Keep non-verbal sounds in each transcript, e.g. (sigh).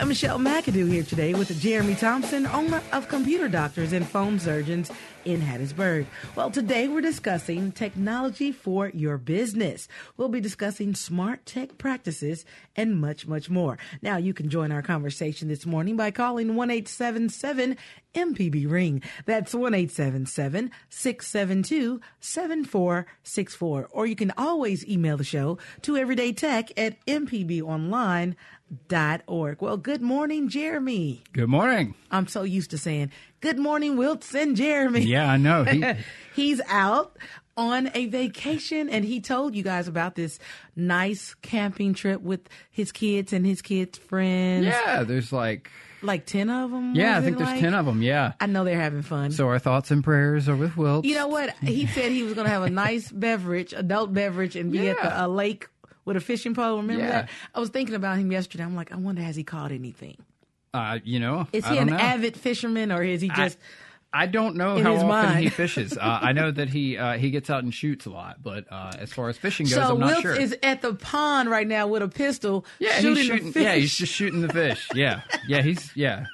I'm Michelle McAdoo here today with Jeremy Thompson, owner of Computer Doctors and Phone Surgeons in Hattiesburg. Well, today we're discussing technology for your business. We'll be discussing smart tech practices and much, much more. Now, you can join our conversation this morning by calling 1 877 MPB Ring. That's 1 877 672 7464. Or you can always email the show to everydaytech at mpbonline.com dot org. Well, good morning, Jeremy. Good morning. I'm so used to saying good morning, Wilson Jeremy. Yeah, I know. He, (laughs) He's out on a vacation and he told you guys about this nice camping trip with his kids and his kids' friends. Yeah, there's like like 10 of them. Yeah, I think there's like? 10 of them. Yeah. I know they're having fun. So our thoughts and prayers are with Wilt. You know what? He said he was going to have a nice (laughs) beverage, adult beverage, and be yeah. at the, a uh, lake with a fishing pole. Remember yeah. that? I was thinking about him yesterday. I'm like, I wonder has he caught anything? Uh, you know, is he an know. avid fisherman or is he just? I, I don't know how often mind. he fishes. Uh, I know that he uh, he gets out and shoots a lot, but uh, as far as fishing goes, so I'm not Wilt's sure. is at the pond right now with a pistol, yeah, shooting he's shooting, fish. Yeah, he's just shooting the fish. Yeah, yeah, he's yeah.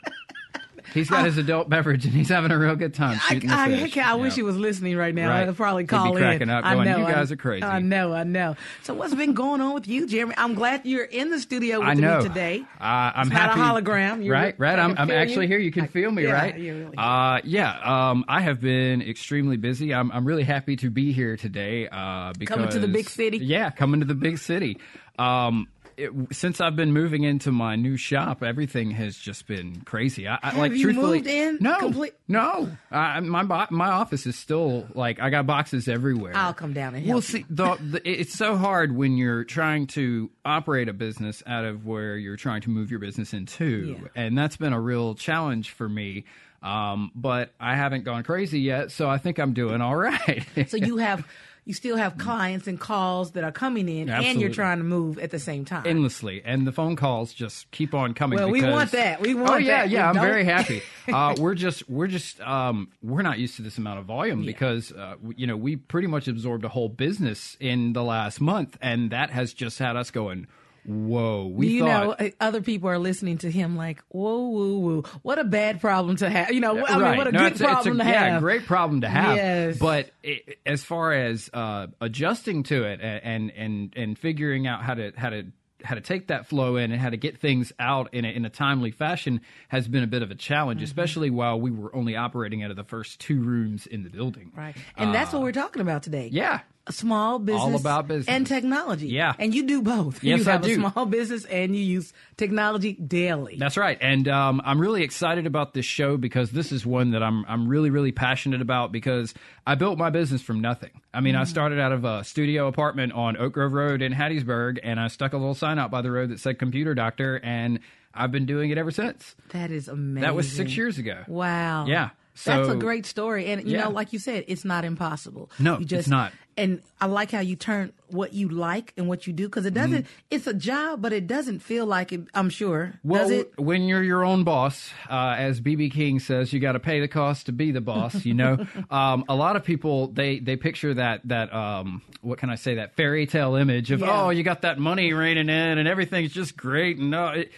He's got his adult beverage and he's having a real good time I, fish. I, I wish he was listening right now. Right. I'd probably call He'd be cracking in. Up, going, I know. You guys I, are crazy. I know. I know. So what's been going on with you, Jeremy? I'm glad you're in the studio with I me today. Uh, I'm it's happy. Not a hologram. You're, right. Right. I'm, I'm actually you. here. You can feel me. yeah, right. Really uh, yeah. Um, I have been extremely busy. I'm, I'm really happy to be here today. Uh, because coming to the big city. Yeah, coming to the big city. Um, it, since I've been moving into my new shop, everything has just been crazy. I, Have like you truthfully, moved in? no, Complete? no. I, my bo- my office is still like I got boxes everywhere. I'll come down and help. Well, see, the, the, it's so hard when you're trying to operate a business out of where you're trying to move your business into, Yeah. and that's been a real challenge for me. Um, but I haven't gone crazy yet, so I think I'm doing all right. so you have. You still have clients and calls that are coming in, and you're trying to move at the same time. endlessly, and the phone calls just keep on coming. Well, we want that. We want Oh yeah, that. yeah. We I'm don't- very (laughs) happy. Uh, we're just, we're just, um, we're not used to this amount of volume Yeah. because, uh, you know, we pretty much absorbed a whole business in the last month, and that has just had us going. Whoa, we you thought. know uh, other people are listening to him like, whoa, woo, woo. What a bad problem to have. You know, I mean, right. what a No, good it's, it's problem a, to yeah, have. great problem to have. Yes. But it, as far as uh, adjusting to it and and and figuring out how to how to how to take that flow in and how to get things out in a, in a timely fashion has been a bit of a challenge, Mm-hmm. especially while we were only operating out of the first two rooms in the building. Right. And that's what we're talking about today. Uh, Yeah. Small business. about business. And technology. Yeah. And you do both. Yes, you I have do. a small business and you use technology daily. That's right, and um, I'm really excited about this show because this is one that I'm I'm really really passionate about because I built my business from nothing. I mean, I Mm. started out of a studio apartment on Oak Grove Road in Hattiesburg, and I stuck a little sign out by the road that said "Computer Doctor," and I've been doing it ever since. that is amazing. That was six years ago. Wow. Yeah. That's a great story. And, you Yeah. know, like you said, it's not impossible. No, you it's not. And I like how you turn what you like and what you do because it doesn't, Mm-hmm. it's a job, but it doesn't feel like it, I'm sure. Well, Does it? when you're your own boss, uh, as BB King says, you got to pay the cost to be the boss. You know, (laughs) um, a lot of people they they picture that that um, what can I say that fairy tale image of Yeah. oh you got that money raining in and everything's just great. And no, it,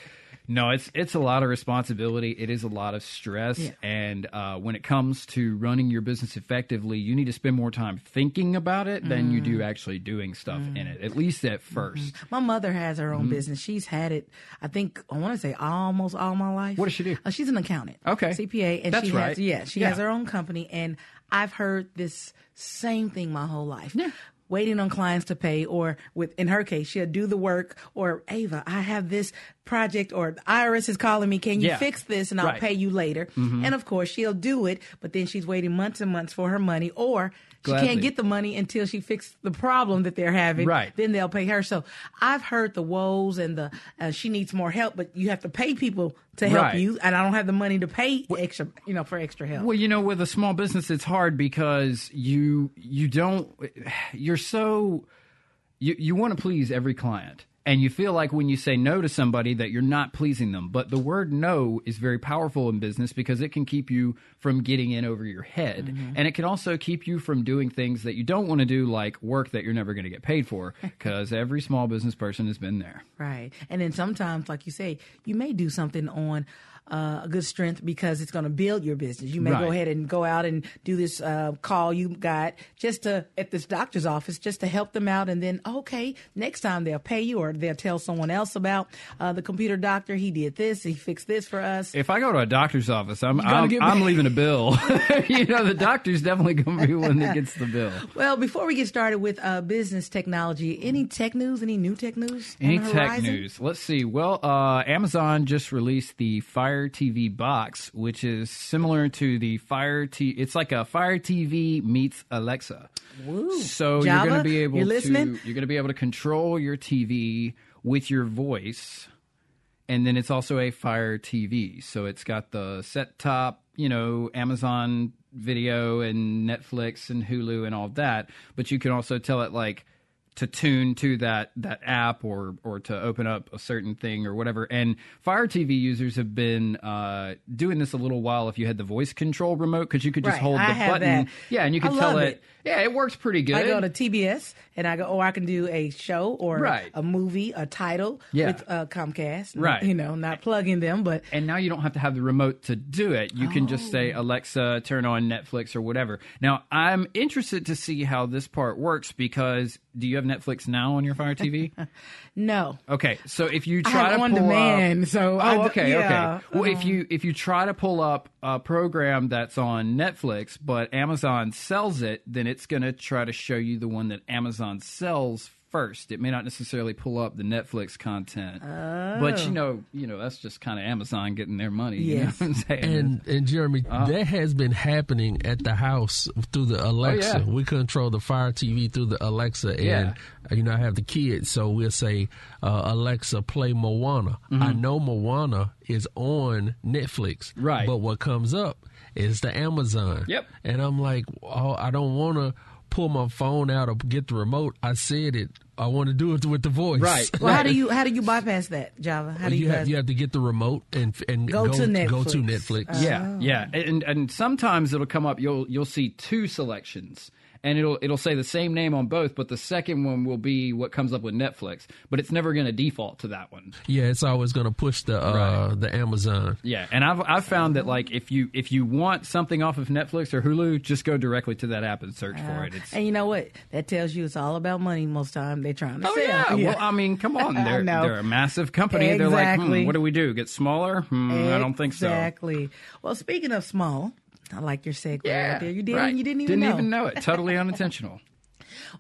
no, it's it's a lot of responsibility. It is a lot of stress, Yeah. and uh, when it comes to running your business effectively, you need to spend more time thinking about it than you Mm. do actually doing stuff in it. At least at 1st My mother has her Mm-hmm. own business. She's had it, I think, I want to say almost all my life. What does she do? Uh, she's an accountant. Okay. CPA. And That's she right. has, yeah, she Yeah. has her own company. And I've heard this same thing my whole life. Yeah. Waiting on clients to pay, or with, in her case, she'll do the work, or Ava, I have this project, or the IRS is calling me, can you Yeah. fix this and I'll Right. Mm-hmm. pay you later? And of course, she'll do it, but then she's waiting months and months for her money, or she can't get the money until she fixes the problem that they're having. Right. Then they'll pay her. So I've heard the woes and the uh, she needs more help, but you have to pay people to help Right. you, and I don't have the money to pay extra, you know, for extra help. Well, you know, with a small business, it's hard because you you don't you're so you you want to please every client. And you feel like when you say no to somebody that you're not pleasing them. But the word no is very powerful in business because it can keep you from getting in over your head. Mm-hmm. And it can also keep you from doing things that you don't want to do, like work that you're never going to get paid for, (laughs) because every small business person has been there. Right. And then sometimes, like you say, you may do something on uh, a good strength because it's going to build your business. You may Right. go ahead and go out and do this uh, call you got just to at this doctor's office just to help them out, and then okay, next time they'll pay you or they'll tell someone else about uh, the computer doctor. He did this. He fixed this for us. If I go to a doctor's office, I'm I'm, I'm leaving a bill. (laughs) (laughs) you know, the doctor's definitely going to be one that gets the bill. Well, before we get started with uh, business technology, any tech news? Any new tech news? Any tech horizon? news? Let's see. Well, uh, Amazon just released the Fire TV box, which is similar to the Fire T. It's like a Fire TV meets Alexa. Woo. So Java, you're going to be able you're listening? to you're going to be able to control your TV with your voice, and then it's also a Fire TV. So it's got the set top, you know, Amazon Video and Netflix and Hulu and all that. But you can also tell it like to tune to that that app or or to open up a certain thing or whatever. And Fire TV users have been uh, doing this a little while. If you had the voice control remote, because you could just Right, hold the I have button, that. yeah, and you could tell it, it. Yeah, it works pretty good. I go to TBS and I go, oh, I can do a show or Right. a movie, a title Yeah. with uh, Comcast. Right. You know, not plugging them, but and now you don't have to have the remote to do it. You can just say Oh. Alexa, turn on Netflix or whatever. Now, I'm interested to see how this part works because do you have Netflix now on your Fire TV? (laughs) no. Okay, so if you try to on pull demand, up, so oh, okay, yeah, okay. Well, if you if you try to pull up a program that's on Netflix, but Amazon sells it, then it's going to try to show you the one that Amazon sells first. It may not necessarily pull up the Netflix content, but you know, you know, that's just kind of Amazon getting their money. You know what I'm saying? And and Jeremy, that has been happening at the house through the Alexa. yeah. We control the Fire TV through the Alexa, and Yeah. uh, you know I have the kids, so we'll say uh, Alexa, play Moana. I know Moana is on Netflix, Right. But what comes up is the Amazon. Yep. And I'm like, oh, I don't want to pull my phone out or get the remote. I said it. I want to do it with the voice. Right. (laughs) Well, how do you how do you bypass that, Java? How do you, You have, you have to get the remote and and Go to Go to Netflix. Netflix. Yeah, oh. yeah, and and sometimes it'll come up. You'll you'll see two selections, and it'll it'll say the same name on both, but the second one will be what comes up with Netflix. But it's never going to default to that one. Yeah, it's always going to push the uh, the Amazon. Yeah, and I've I've found that like if you if you want something off of Netflix or Hulu, just go directly to that app and search for it. It's and you know what? That tells you it's all about money. Most time they're trying to Oh sell. yeah. well I mean, come on, (laughs) I they're know. they're a massive company. They're like, Exactly. hmm, what do we do? Get smaller? Hmm, I don't think so. Exactly. Well, speaking of small, I like your segue Yeah, right there. You didn't. right. You didn't even know. even know it. Totally (laughs) unintentional.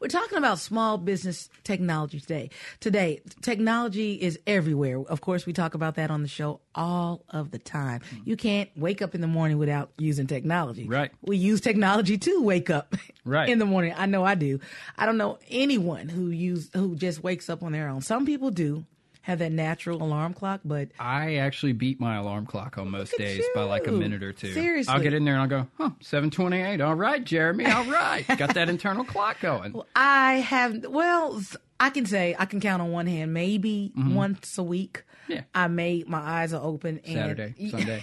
We're talking about small business technology today. Today, technology is everywhere. Of course, we talk about that on the show all of the time. Mm. You can't wake up in the morning without using technology. Right. We use technology to wake up (laughs) Right. in the morning. I know I do. I don't know anyone who use who just wakes up on their own. Some people do have that natural alarm clock, but I actually beat my alarm clock on most days by like a minute or two. Seriously. I'll get in there and I'll go, huh, 728. All right, Jeremy. All (laughs) right. Got that internal clock going. I have well, I can say I can count on one hand, maybe once a week. Mm-hmm. Yeah. I may my eyes are open and Saturday, (laughs) Sunday.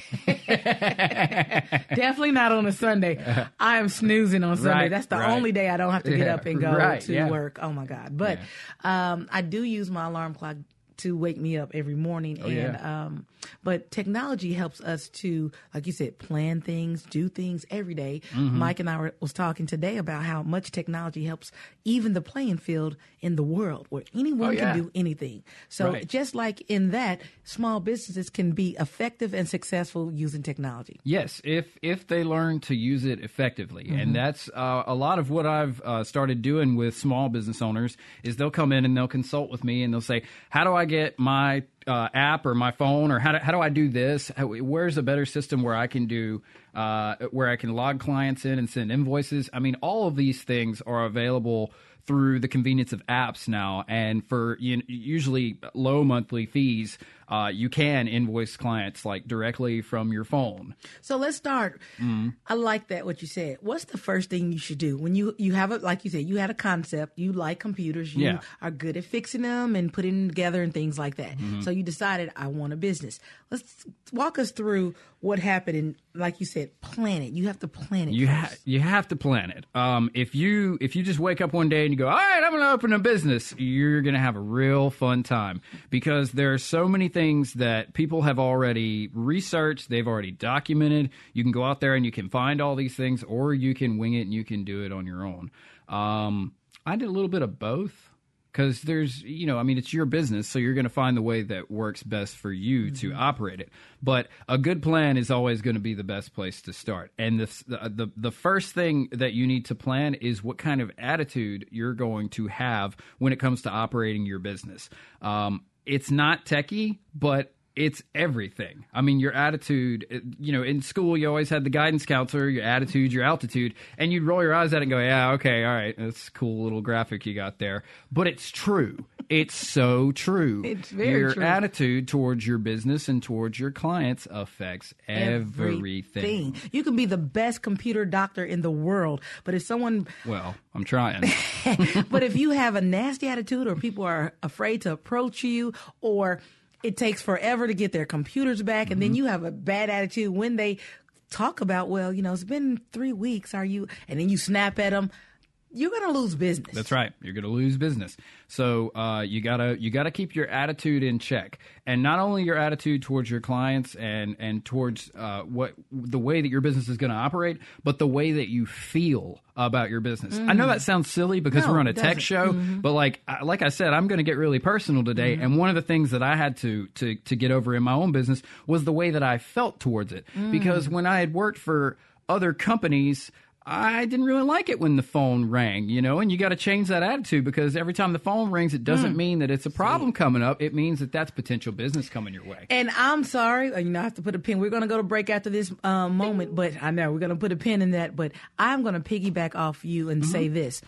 Definitely not on a Sunday. (laughs) I am snoozing on Sunday. Right, That's the right. only day I don't have to get Yeah, up and go right, to yeah. work. Oh my God. But um, I do use my alarm clock to wake me up every morning. and Oh, yeah. um, but technology helps us to, like you said, plan things, do things every day. Mm-hmm. Mike and I were, was talking today about how much technology helps even the playing field in the world where anyone Oh, yeah. can do anything. So Right. just like in that, small businesses can be effective and successful using technology. Yes, if if they learn to use it effectively, and that's uh, a lot of what I've uh, started doing with small business owners is they'll come in and they'll consult with me and they'll say, "How do I get my uh, app or my phone or how do, how do I do this? How, where's a better system where I can do uh, where I can log clients in and send invoices? I mean, all of these things are available through the convenience of apps now, and for you know, usually low monthly fees, uh, you can invoice clients like directly from your phone. So let's start. Mm-hmm. I like that what you said. What's the first thing you should do when you you have a like you said you had a concept, you like computers, you Yeah. are good at fixing them and putting them together and things like that. Mm-hmm. So you decided I want a business. Let's walk us through what happened and like you said, plan it. You have to plan it. You ha- you have to plan it. Um, if you if you just wake up one day and you go, all right, I'm going to open a business, you're going to have a real fun time because there are so many things that people have already researched, they've already documented. You can go out there and you can find all these things, or you can wing it and you can do it on your own. Um, I did a little bit of both because there's you know i mean it's your business so you're going to find the way that works best for you to operate it. But a good plan is always going to be the best place to start. And the, the the first thing that you need to plan is what kind of attitude you're going to have when it comes to operating your business. Um, it's not techie but it's everything. I mean, your attitude, you know, in school, you always had the guidance counselor, your attitude, your altitude, and you'd roll your eyes at it and go, yeah, okay, all right, that's a cool little graphic you got there. But it's true. It's so true. (laughs) It's very your true. attitude towards your business and towards your clients affects everything. You can be the best computer doctor in the world, but if someone Well, I'm trying. (laughs) but if you have a nasty attitude or people are afraid to approach you or it takes forever to get their computers back and Mm-hmm. then you have a bad attitude when they talk about well you know it's been three weeks are you and then you snap at them you're going to lose business That's right. You're going to lose business. So uh, you gotta you gotta keep your attitude in check, and not only your attitude towards your clients and and towards uh, what the way that your business is going to operate, but the way that you feel about your business. I know that sounds silly because Mm. No, we're on a tech show, but like like I said, I'm going to get really personal today. Mm-hmm. And one of the things that I had to to to get over in my own business was the way that I felt towards it, Mm. because when I had worked for other companies. I didn't really like it when the phone rang, you know, and you got to change that attitude because every time the phone rings, it doesn't Mm. mean that it's a problem coming up. It means that that's potential business coming your way. and I'm sorry, you know, I have to put a pin. We're going to go to break after this um, moment, but I know we're going to put a pin in that. But I'm going to piggyback off you and say this.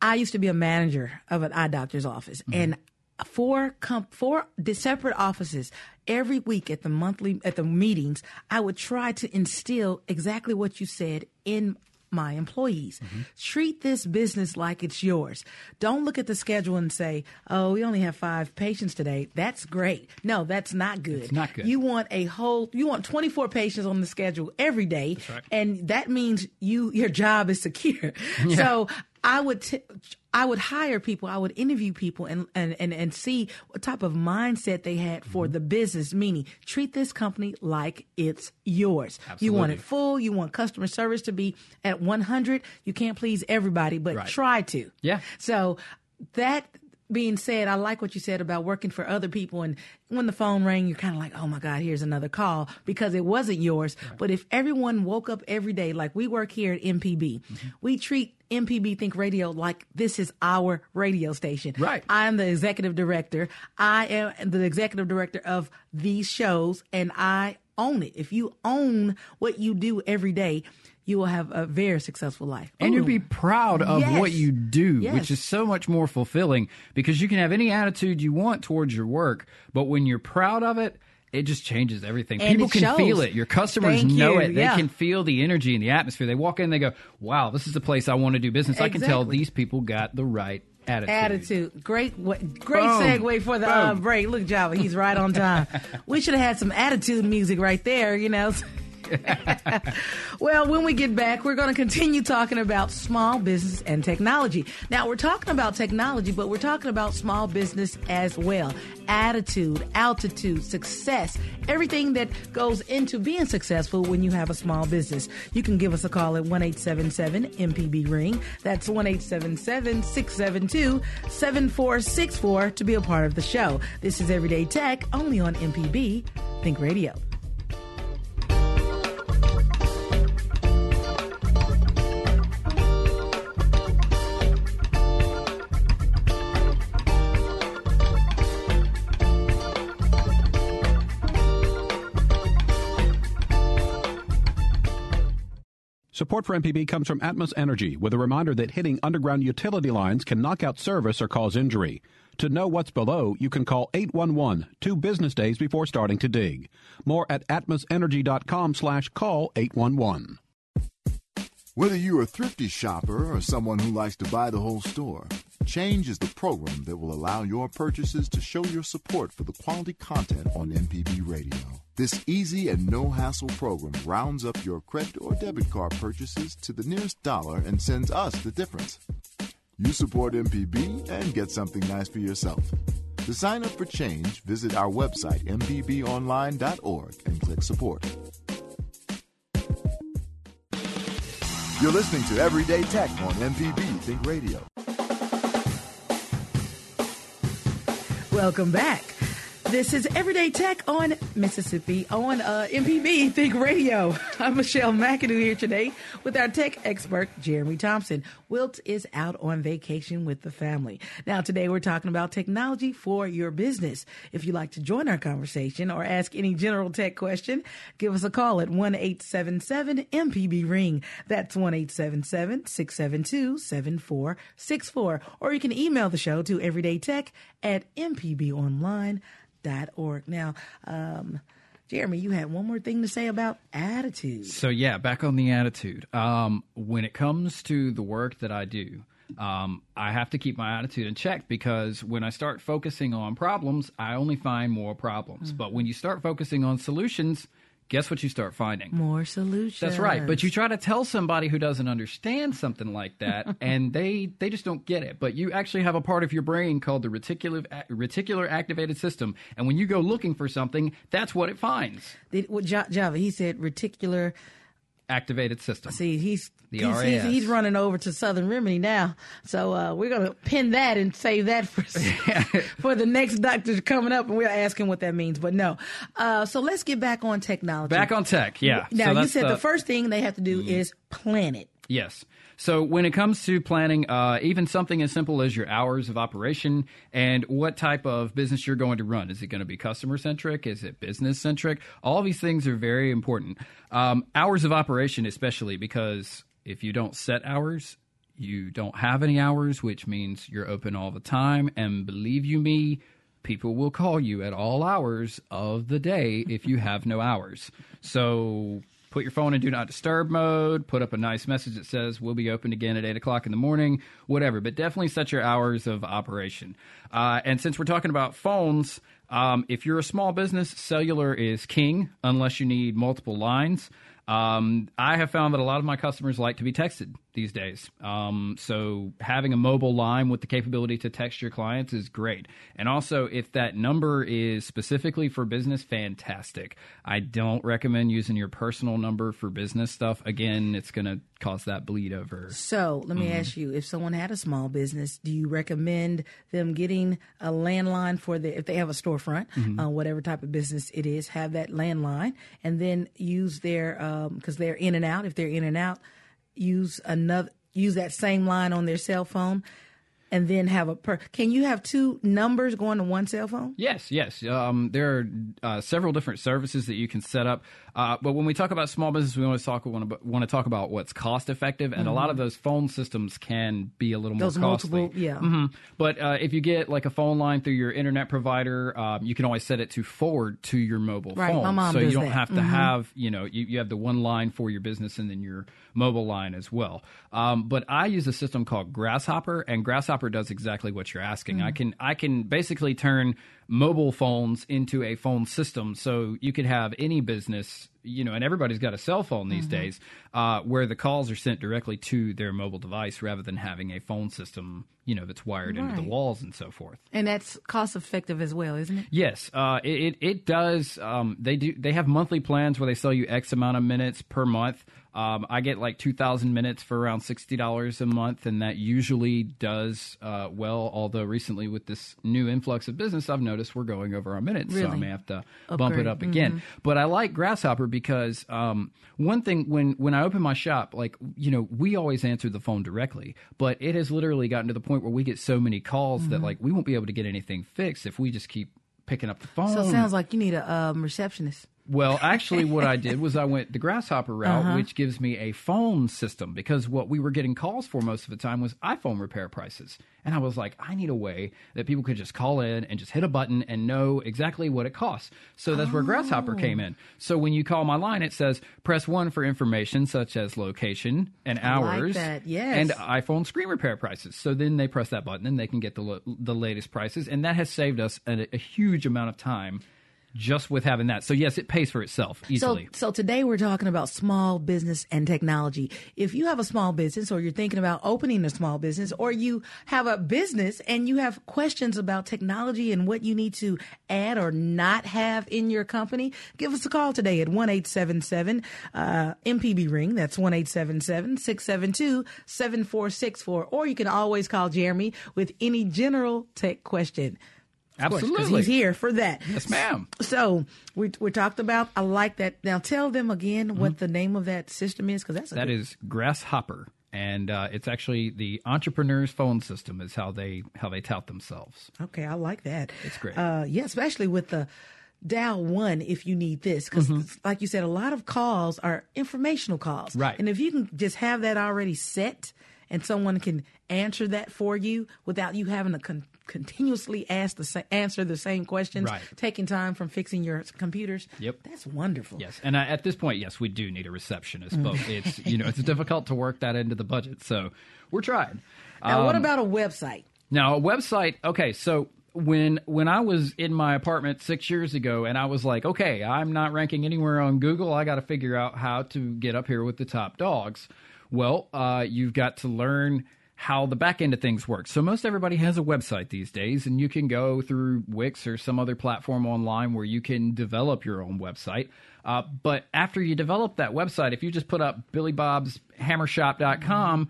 I used to be a manager of an eye doctor's office, and four comp- four separate offices every week at the monthly at the meetings. I would try to instill exactly what you said in my employees. Mm-hmm. Treat this business like it's yours. Don't look at the schedule and say, "Oh, we only have 5 patients today." That's great. No, that's not good. It's not good. You want a whole you want 24 patients on the schedule every day right. and that means you your job is secure. (laughs) So I would t- I would hire people, I would interview people and, and, and, and see what type of mindset they had for Mm-hmm. the business, meaning treat this company like it's yours. You want it full, you want customer service to be at 100. You can't please everybody, but Right. try to. Yeah. So that being said, I like what you said about working for other people. And when the phone rang, you're kind of like, oh my God, here's another call because it wasn't yours. But if everyone woke up every day, like we work here at MPB, Mm-hmm. we treat MPB Think Radio like this is our radio station. Right. I'm the executive director. I am the executive director of these shows and I own it. If you own what you do every day, you will have a very successful life. and you'll be proud of Yes. what you do, Yes. which is so much more fulfilling because you can have any attitude you want towards your work, but when you're proud of it, it just changes everything. And People can shows. feel it. Your customers Thank know you. it. They Yeah. can feel the energy and the atmosphere. They walk in, they go, "Wow, this is the place I want to do business." I can tell these people got the right attitude. Attitude. Great, great Boom. segue for the uh, break. Look, Java, he's right on time. (laughs) we should have had some attitude music right there, you know. (laughs) (laughs) well, when we get back, we're going to continue talking about small business and technology. Now, we're talking about technology, but we're talking about small business as well. Attitude, altitude, success, everything that goes into being successful when you have a small business. You can give us a call at 1 877 MPB Ring. That's 1 877 672 7464 to be a part of the show. This is Everyday Tech only on MPB Think Radio. Support for MPB comes from Atmos Energy with a reminder that hitting underground utility lines can knock out service or cause injury. To know what's below, you can call 811 two business days before starting to dig. More at atmosenergy.com slash call 811. Whether you're a thrifty shopper or someone who likes to buy the whole store, Change is the program that will allow your purchases to show your support for the quality content on MPB Radio. This easy and no hassle program rounds up your credit or debit card purchases to the nearest dollar and sends us the difference. You support MPB and get something nice for yourself. To sign up for Change, visit our website, mpbonline.org, and click support. You're listening to Everyday Tech on MPB Think Radio. Welcome back. This is Everyday Tech on Mississippi on uh, MPB Think Radio. (laughs) I'm Michelle McAdoo here today with our tech expert, Jeremy Thompson. Wilt is out on vacation with the family. Now, today we're talking about technology for your business. If you'd like to join our conversation or ask any general tech question, give us a call at 1 877 MPB Ring. That's 1 877 672 7464. Or you can email the show to everydaytech at mpbonline.com org. Now, um, Jeremy, you had one more thing to say about attitude. So yeah, back on the attitude. Um, when it comes to the work that I do, um, I have to keep my attitude in check because when I start focusing on problems, I only find more problems. Mm-hmm. But when you start focusing on solutions, guess what you start finding? More solutions. That's right. But you try to tell somebody who doesn't understand something like that, (laughs) and they they just don't get it. But you actually have a part of your brain called the reticular reticular activated system, and when you go looking for something, that's what it finds. Did, what Java? He said reticular activated system. See, he's he's, he's, he's, running over to Southern Remedy now, so uh, we're going to pin that and save that for (laughs) for the next doctor coming up, and we'll ask him what that means. But no, uh, so let's get back on technology. Back on tech, yeah. Now so you said the, the, first thing they have to do mm. is plan it. Yes. So when it comes to planning, uh, even something as simple as your hours of operation and what type of business you're going to run, is it going to be customer centric? Is it business centric? All these things are very important. Um, hours of operation, especially because if you don't set hours, you don't have any hours, which means you're open all the time. And believe you me, people will call you at all hours of the day if you have no hours. So put your phone in do not disturb mode, put up a nice message that says we'll be open again at 8 o'clock in the morning, whatever. But definitely set your hours of operation. Uh, and since we're talking about phones, um, if you're a small business, cellular is king unless you need multiple lines. Um, I have found that a lot of my customers like to be texted these days. Um, so having a mobile line with the capability to text your clients is great. And also, if that number is specifically for business, fantastic. I don't recommend using your personal number for business stuff. Again, it's going to cause that bleed over. So let me mm-hmm. ask you: If someone had a small business, do you recommend them getting a landline for the if they have a storefront, mm-hmm. uh, whatever type of business it is, have that landline, and then use their because um, they're in and out. If they're in and out use another use that same line on their cell phone and then have a per. Can you have two numbers going to one cell phone? Yes, yes. Um, there are uh, several different services that you can set up. Uh, but when we talk about small business, we always talk want to, want to talk about what's cost effective, and mm-hmm. a lot of mm-hmm. those phone systems can be a little those more costly. Multiple, yeah. Mm-hmm. But uh, if you get like a phone line through your internet provider, um, you can always set it to forward to your mobile right. phone, My mom so you don't that. have to mm-hmm. have you know you, you have the one line for your business and then your mobile line as well. Um, but I use a system called Grasshopper, and Grasshopper does exactly what you're asking. I can I can basically turn mobile phones into a phone system. So you could have any business, you know, and everybody's got a cell phone these mm-hmm. days, uh, where the calls are sent directly to their mobile device rather than having a phone system, you know, that's wired right. into the walls and so forth. And that's cost effective as well, isn't it? Yes, uh, it, it, it does. Um, they do. They have monthly plans where they sell you X amount of minutes per month. Um, I get like 2,000 minutes for around $60 a month, and that usually does uh, well. Although recently, with this new influx of business, I've noticed we're going over our minutes, really? so I may have to Upgrade. bump it up again. Mm-hmm. But I like Grasshopper because um, one thing when when I open my shop, like you know, we always answer the phone directly, but it has literally gotten to the point where we get so many calls mm-hmm. that like we won't be able to get anything fixed if we just keep picking up the phone. So it sounds like you need a um, receptionist. Well, actually, what I (laughs) did was I went the Grasshopper route, Uh-huh. which gives me a phone system because what we were getting calls for most of the time was iPhone repair prices. And I was like, I need a way that people could just call in and just hit a button and know exactly what it costs. So that's where Grasshopper came Oh. in. So when you call my line, it says press one for information such as location and like hours that, yes. and iPhone screen repair prices. So then they press that button and they can get the, lo- the latest prices. And that has saved us a, a huge amount of time just with having that. So yes, it pays for itself So, easily. so today we're talking about small business and technology. If you have a small business or you're thinking about opening a small business or you have a business and you have questions about technology and what you need to add or not have in your company, give us a call today at 1-877 uh, MPB ring. That's 1-877-672-7464. Or you can always call Jeremy with any general tech question. Of course, Absolutely. he's here for that. Yes, ma'am. So we we talked about. I like that. Now tell them again what the name of that system is, because that's a That good- is Grasshopper, and uh, it's actually the entrepreneur's phone system is how they how they tout themselves. okay. I like that. It's great. Uh, yeah, especially with the dial one if you need this, because like you said, a lot of calls are informational calls, Right. And if you can just have that already set, and someone can answer that for you without you having to con- continuously ask the sa- answer the same questions, Right. taking time from fixing your computers. Yep. that's wonderful. Yes, and uh, at this point, yes, we do need a receptionist, but Mm. it's you know it's (laughs) difficult to work that into the budget, so we're trying. Now, what Um, about a website? Now, a website. Okay, so when when I was in my apartment six years ago, and I was like, okay, I'm not ranking anywhere on Google. I got to figure out how to get up here with the top dogs. Well, uh, you've got to learn how the back end of things works. So most everybody has a website these days, and you can go through Wix or some other platform online where you can develop your own website. Uh, but after you develop that website, if you just put up BillyBob'sHammerShop.com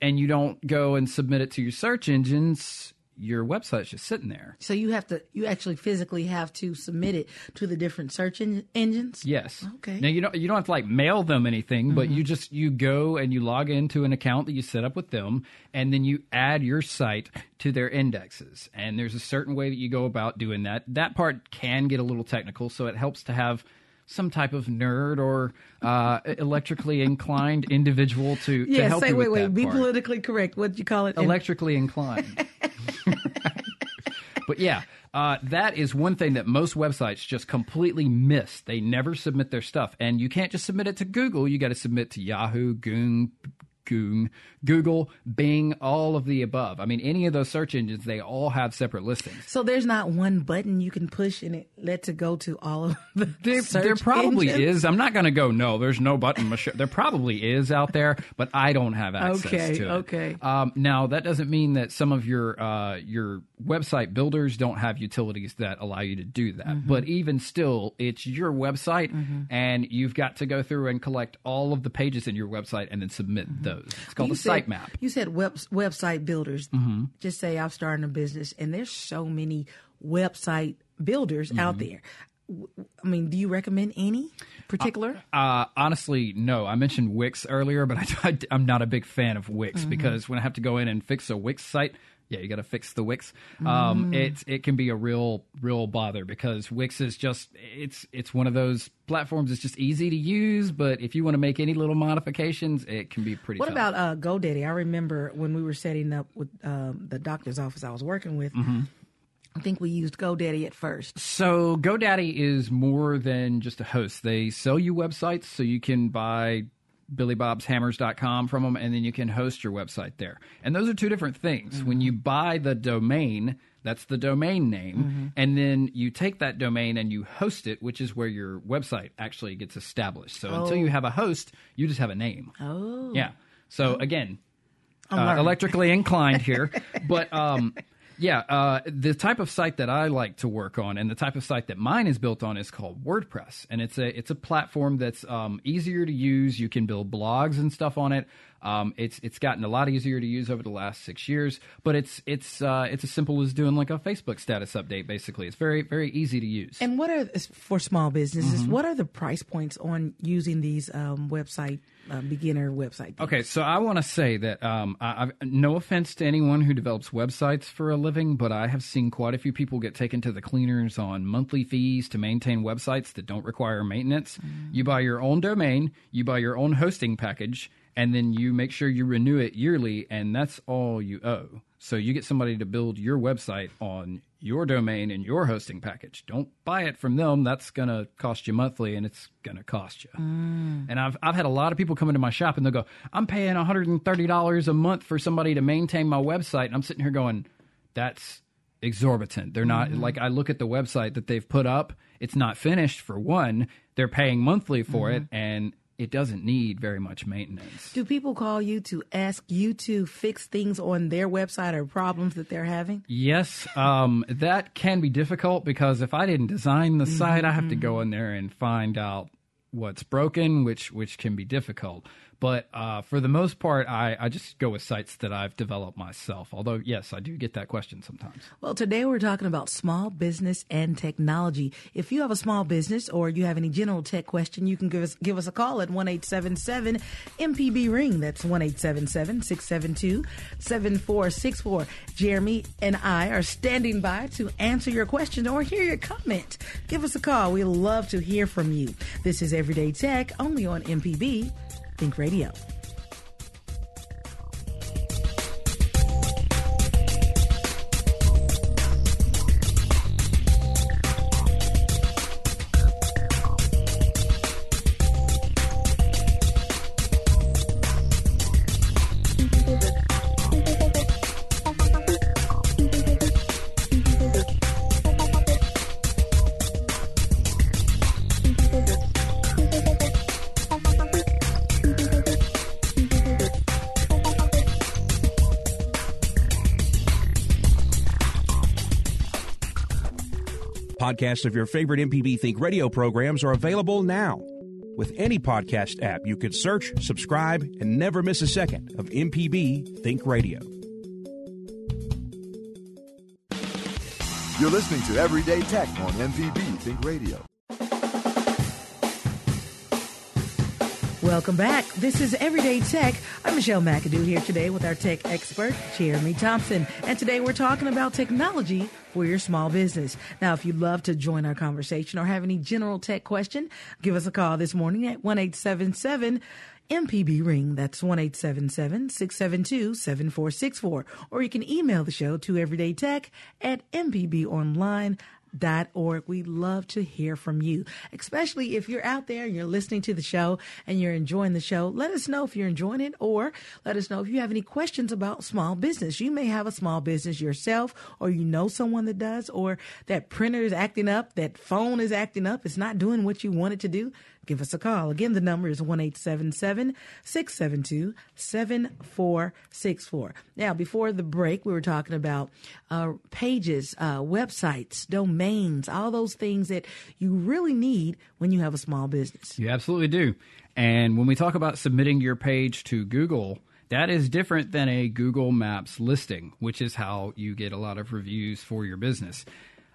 and you don't go and submit it to your search engines, your website's just sitting there. So you have to, you actually physically have to submit it to the different search en- engines. Yes. Okay. Now you don't you don't have to like mail them anything, but you mm-hmm. just you go and you log into an account that you set up with them, and then you add your site to their indexes. And there's a certain way that you go about doing that. That part can get a little technical, so it helps to have some type of nerd or uh, electrically inclined individual to, to Yeah. help Say you wait, with wait. that Be part. politically correct. What do you call it? electrically inclined. (laughs) but yeah, uh, that is one thing that most websites just completely miss. They never submit their stuff, and you can't just submit it to Google. You got to submit to Yahoo, Goong, Google, Bing, all of the above. I mean, any of those search engines, they all have separate listings. so there's not one button you can push and it lets it go to all of (laughs) the There, there probably engines? is. I'm not going to go. No, there's no button. Michelle. There probably is out there, but I don't have access Okay, to it. okay. Um, now that doesn't mean that some of your uh, your website builders don't have utilities that allow you to do that. Mm-hmm. But even still, it's your website, and you've got to go through and collect all of the pages in your website and then submit those. It's called Mm-hmm. You a said- sitemap. Mm-hmm. You said web, website builders. Just say I'm starting a business, and there's so many website builders Mm-hmm. out there. I mean, do you recommend any particular? Uh, honestly, no. I mentioned Wix earlier, but (laughs) I, am not a big fan of Wix Mm-hmm. because when I have to go in and fix a Wix site, yeah, you got to fix the Wix. Um, Mm. It it can be a real real bother because Wix is just it's it's one of those platforms. It's just easy to use, but if you want to make any little modifications, it can be pretty. What tough. about uh, GoDaddy? I remember when we were setting up with um, the doctor's office I was working with. Mm-hmm. I think we used GoDaddy at first. So GoDaddy is more than just a host. They sell you websites so you can buy billybobshammers.com from them and then you can host your website there. And those are two different things. When you buy the domain, that's the domain name, and then you take that domain and you host it, which is where your website actually gets established. So until you have a host, you just have a name. Oh. Yeah. So again, uh, electrically inclined here, (laughs) but um, yeah, uh, the type of site that I like to work on, and the type of site that mine is built on, is called WordPress, and it's a it's a platform that's um, easier to use. You can build blogs and stuff on it. Um, it's it's gotten a lot easier to use over the last six years, but it's it's uh, it's as simple as doing like a Facebook status update. Basically, it's very very easy to use. And what are for small businesses? Mm-hmm. What are the price points on using these um, website uh, beginner website? Things? Okay, so I want to say that um, I, no offense to anyone who develops websites for a living, but I have seen quite a few people get taken to the cleaners on monthly fees to maintain websites that don't require maintenance. Mm. You buy your own domain, you buy your own hosting package and then you make sure you renew it yearly, and that's all you owe. So you get somebody to build your website on your domain and your hosting package. Don't buy it from them. That's going to cost you monthly and it's going to cost you. Mm. And I've, I've had a lot of people come into my shop and they'll go, I'm paying $130 a month for somebody to maintain my website. And I'm sitting here going, that's exorbitant. They're not mm-hmm. like I look at the website that they've put up, it's not finished for one. They're paying monthly for mm-hmm. it and it doesn't need very much maintenance. Do people call you to ask you to fix things on their website or problems that they're having? Yes, um, that can be difficult because if I didn't design the mm-hmm. site, I have to go in there and find out what's broken, which which can be difficult. But uh, for the most part, I, I just go with sites that I've developed myself. Although, yes, I do get that question sometimes. Well, today we're talking about small business and technology. If you have a small business or you have any general tech question, you can give us give us a call at one eight seven seven MPB ring. That's one eight seven seven six seven two seven four six four. Jeremy and I are standing by to answer your question or hear your comment. Give us a call. We love to hear from you. This is Everyday Tech only on MPB Think Radio. Podcasts of your favorite MPB Think radio programs are available now. With any podcast app, you can search, subscribe, and never miss a second of MPB Think Radio. You're listening to Everyday Tech on MPB Think Radio. Welcome back. This is Everyday Tech. I'm Michelle McAdoo here today with our tech expert, Jeremy Thompson. And today we're talking about technology for your small business. Now, if you'd love to join our conversation or have any general tech question, give us a call this morning at 1877 MPB ring. That's 1 672 7464. Or you can email the show to everydaytech at mpbonline.com org. We love to hear from you, especially if you're out there and you're listening to the show and you're enjoying the show. Let us know if you're enjoying it or let us know if you have any questions about small business. You may have a small business yourself or you know someone that does or that printer is acting up, that phone is acting up, it's not doing what you want it to do give us a call. Again, the number is 1 672 7464. Now, before the break, we were talking about uh, pages, uh, websites, domains, all those things that you really need when you have a small business. You absolutely do. And when we talk about submitting your page to Google, that is different than a Google Maps listing, which is how you get a lot of reviews for your business.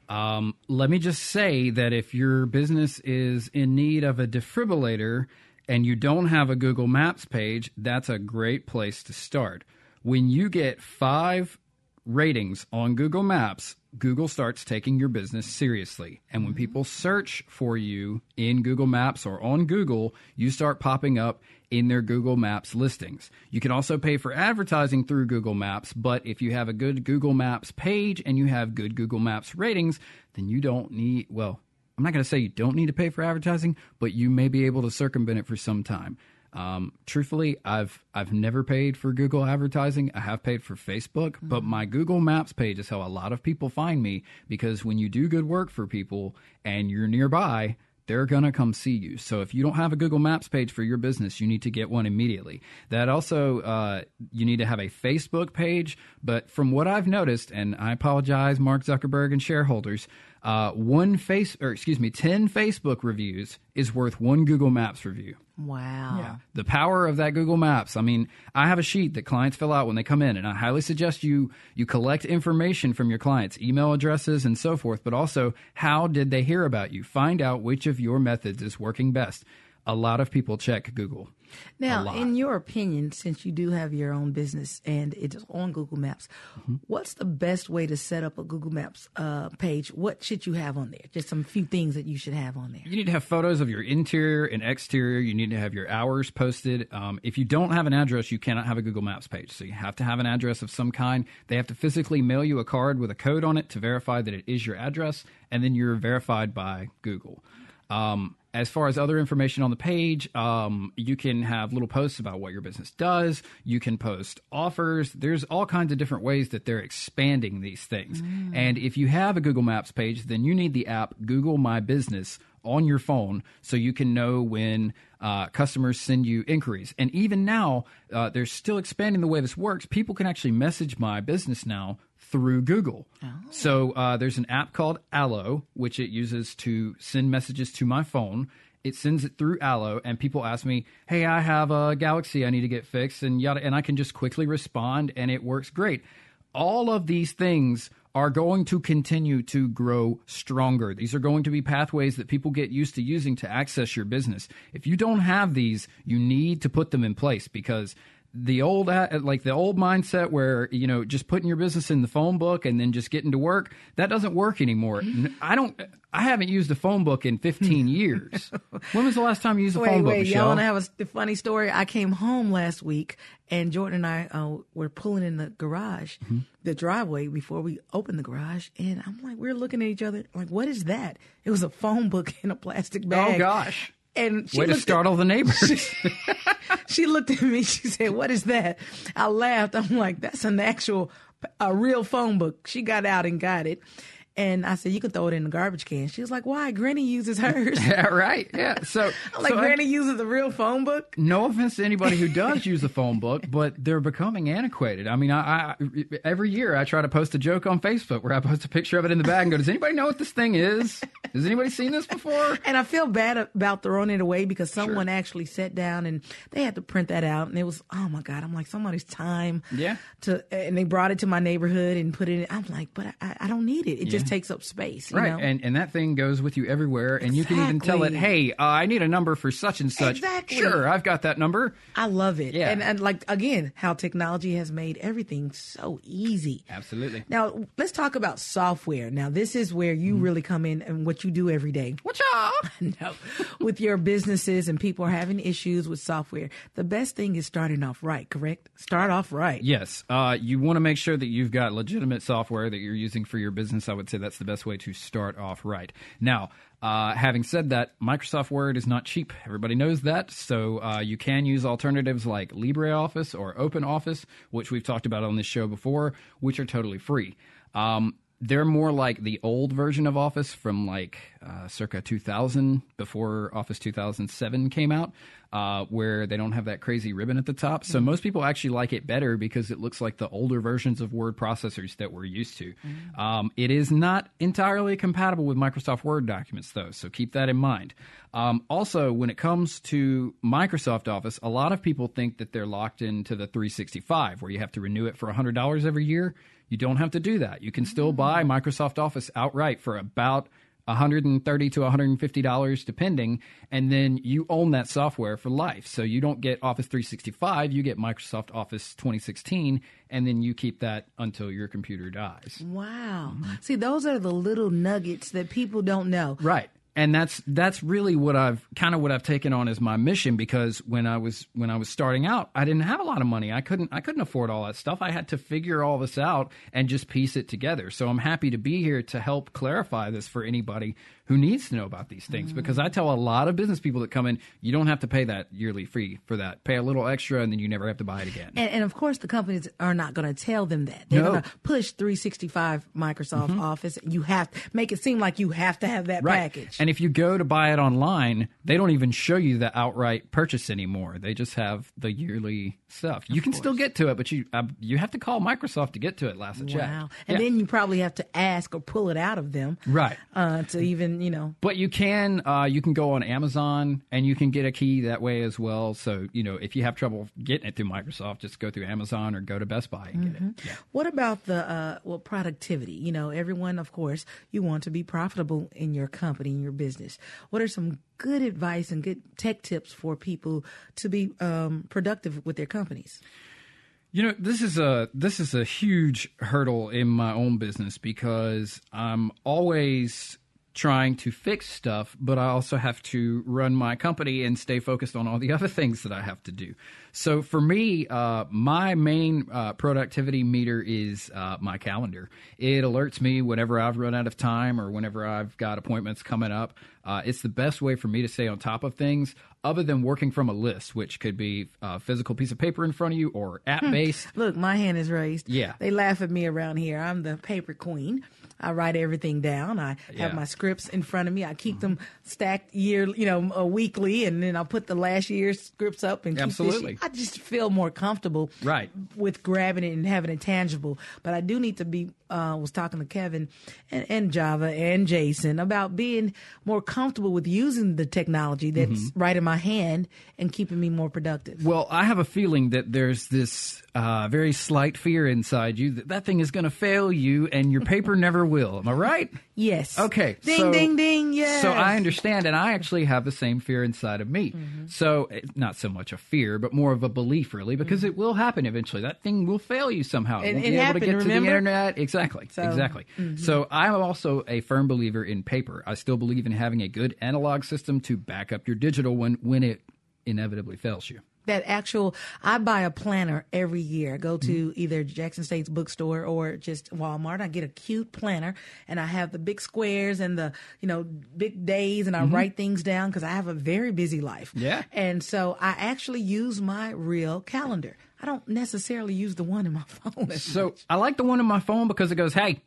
Um, let me just say that if your business is in need of a defibrillator and you don't have a Google Maps page, that's a great place to start. When you get five ratings on Google Maps, Google starts taking your business seriously. And when people search for you in Google Maps or on Google, you start popping up in their Google Maps listings. You can also pay for advertising through Google Maps, but if you have a good Google Maps page and you have good Google Maps ratings, then you don't need, well, I'm not going to say you don't need to pay for advertising, but you may be able to circumvent it for some time. Um, truthfully, I've I've never paid for Google advertising. I have paid for Facebook, mm-hmm. but my Google Maps page is how a lot of people find me because when you do good work for people and you're nearby, they're going to come see you. So if you don't have a Google Maps page for your business, you need to get one immediately. That also, uh, you need to have a Facebook page. But from what I've noticed, and I apologize, Mark Zuckerberg and shareholders, uh, one face, or excuse me, 10 Facebook reviews is worth one Google Maps review. Wow. Yeah. The power of that Google Maps. I mean, I have a sheet that clients fill out when they come in, and I highly suggest you you collect information from your clients, email addresses and so forth, but also how did they hear about you? Find out which of your methods is working best. A lot of people check Google. Now, in your opinion, since you do have your own business and it's on Google Maps, Mm-hmm. what's the best way to set up a Google Maps uh, page? What should you have on there? Just some few things that you should have on there. You need to have photos of your interior and exterior. You need to have your hours posted. Um, if you don't have an address, you cannot have a Google Maps page. So you have to have an address of some kind. They have to physically mail you a card with a code on it to verify that it is your address, and then you're verified by Google. Um, as far as other information on the page, um, you can have little posts about what your business does. You can post offers. There's all kinds of different ways that they're expanding these things. And if you have a Google Maps page, then you need the app Google My Business on your phone so you can know when uh, customers send you inquiries. And even now, uh, they're still expanding the way this works. People can actually message my business now through Google. So uh, there's an app called Allo, which it uses to send messages to my phone. It sends it through Allo, and people ask me, "Hey, I have a Galaxy I need to get fixed," and yada, and I can just quickly respond, and it works great. All of these things are going to continue to grow stronger. These are going to be pathways that people get used to using to access your business. If you don't have these, you need to put them in place because the old like the old mindset where you know just putting your business in the phone book and then just getting to work that doesn't work anymore i don't i haven't used a phone book in 15 (laughs) years when was the last time you used a Wait, phone book Michelle? y'all want to have a funny story? I came home last week, and Jordan and I uh, were pulling in the garage, Mm-hmm. the driveway before we opened the garage, and I'm like, we're looking at each other, like, what is that? It was a phone book (laughs) in a plastic bag. oh gosh And she way to looked at- startle the neighbors (laughs) she looked at me. She said, "What is that?" I laughed. I'm like, "That's an actual, a real phone book." She got out and got it, and I said, "You can throw it in the garbage can." She was like, "Why?" Granny uses (laughs) hers. yeah right yeah (laughs) so I'm like, so I- Granny uses the real phone book. no offense to anybody who does use a (laughs) phone book, but they're becoming antiquated. I mean, I, I every year I try to post a joke on Facebook where I post a picture of it in the bag and go, "Does anybody know what this thing is? Has anybody seen this before?" And I feel bad about throwing it away because someone actually sat down and they had to print that out, and it was oh my god! I'm like somebody's time. Yeah. To and they brought it to my neighborhood and put it. in. I'm like, but I, I don't need it. It just Yeah. Takes up space. You Right, Know? and and that thing goes with you everywhere, and you can even tell it, "Hey, uh, I need a number for such and such." Exactly. Sure, I've got that number. I love it. Yeah. And, and like, again, how technology has made everything so easy. Absolutely. Now, let's talk about software. Now, this is where you Mm-hmm. really come in and what you do every day. What's up? no, with your businesses and people are having issues with software. The best thing is starting off right, correct? Start off right. Yes, uh, you want to make sure that you've got legitimate software that you're using for your business. I would say that's the best way to start off right. Now, uh, having said that, Microsoft Word is not cheap. Everybody knows that. So uh, you can use alternatives like LibreOffice or OpenOffice, which we've talked about on this show before, which are totally free. Um, they're more like the old version of Office from like uh, circa 2000 before Office 2007 came out, uh, where they don't have that crazy ribbon at the top. So most people actually like it better because it looks like the older versions of word processors that we're used to. Um, it is not entirely compatible with Microsoft Word documents, though, so keep that in mind. Um, also, when it comes to Microsoft Office, a lot of people think that they're locked into the 365, where you have to renew it for $100 every year. You don't have to do that. You can still buy Microsoft Office outright for about 130 to 150 dollars depending and then you own that software for life so you don't get office 365 you get microsoft office 2016 and then you keep that until your computer dies Wow. Mm-hmm. See, those are the little nuggets that people don't know. Right. And that's that's really what I've kind of what I've taken on as my mission because when I was when I was starting out, I didn't have a lot of money. I couldn't I couldn't afford all that stuff. I had to figure all this out and just piece it together. So I'm happy to be here to help clarify this for anybody who needs to know about these things because I tell a lot of business people that come in, you don't have to pay that yearly fee for that. Pay a little extra and then you never have to buy it again. And, and of course, the companies are not going to tell them that. They're No. going to push 365 Microsoft mm-hmm. Office. You have make it seem like you have to have that Right. package. And And if you go to buy it online, they don't even show you the outright purchase anymore. They just have the yearly stuff. You can still get to it, but you uh, you have to call Microsoft to get to it. Last I checked. Wow. And Yeah. then you probably have to ask or pull it out of them. Right. Uh, to even, you know. But you can uh, you can go on Amazon and you can get a key that way as well. So you know if you have trouble getting it through Microsoft, just go through Amazon or go to Best Buy and get it. Yeah. What about the uh, well productivity? You know, everyone, of course, you want to be profitable in your company, in your business. What are some good advice and good tech tips for people to be um, productive with their companies? You know, this is a this is a huge hurdle in my own business because I'm always trying to fix stuff, but I also have to run my company and stay focused on all the (laughs) other things that I have to do. So for me, uh, my main uh, productivity meter is uh, my calendar. It alerts me whenever I've run out of time or whenever I've got appointments coming up. Uh, it's the best way for me to stay on top of things, other than working from a list, which could be a physical piece of paper in front of you or app based. (laughs) Look, my hand is raised. Yeah. They laugh at me around here. I'm the paper queen. I write everything down. I have Yeah. Mm-hmm. my scripts in front of me. I keep them stacked year, you know, uh, weekly, and then I'll put the last year's scripts up and Absolutely. I just feel more comfortable, Right. with grabbing it and having it tangible. But I do need to be. Uh, was talking to Kevin and, and Java and Jason about being more comfortable with using the technology that's Mm-hmm. right in my hand and keeping me more productive. Well, I have a feeling that there's this uh, very slight fear inside you that that thing is going to fail you and your paper (laughs) never will. Am I right? Yes. Okay. Ding, so- ding, ding. Yes. So I understand, and I actually have the same fear inside of me. Mm-hmm. So not so much a fear, but more of a belief, really, because it will happen eventually. That thing will fail you somehow. It- won't it be able to get to the internet. Exactly. So- mm-hmm. exactly. So I'm also a firm believer in paper. I still believe in having a good analog system to back up your digital when when it inevitably fails you. That actual I buy a planner every year. I go to Mm-hmm. either Jackson State's bookstore or just Walmart. I get a cute planner and I have the big squares and the, you know, big days and I write things down because I have a very busy life. Mm-hmm. Yeah. And so I actually use my real calendar. I don't necessarily use the one in my phone. So much. I like the one in my phone because it goes, "Hey,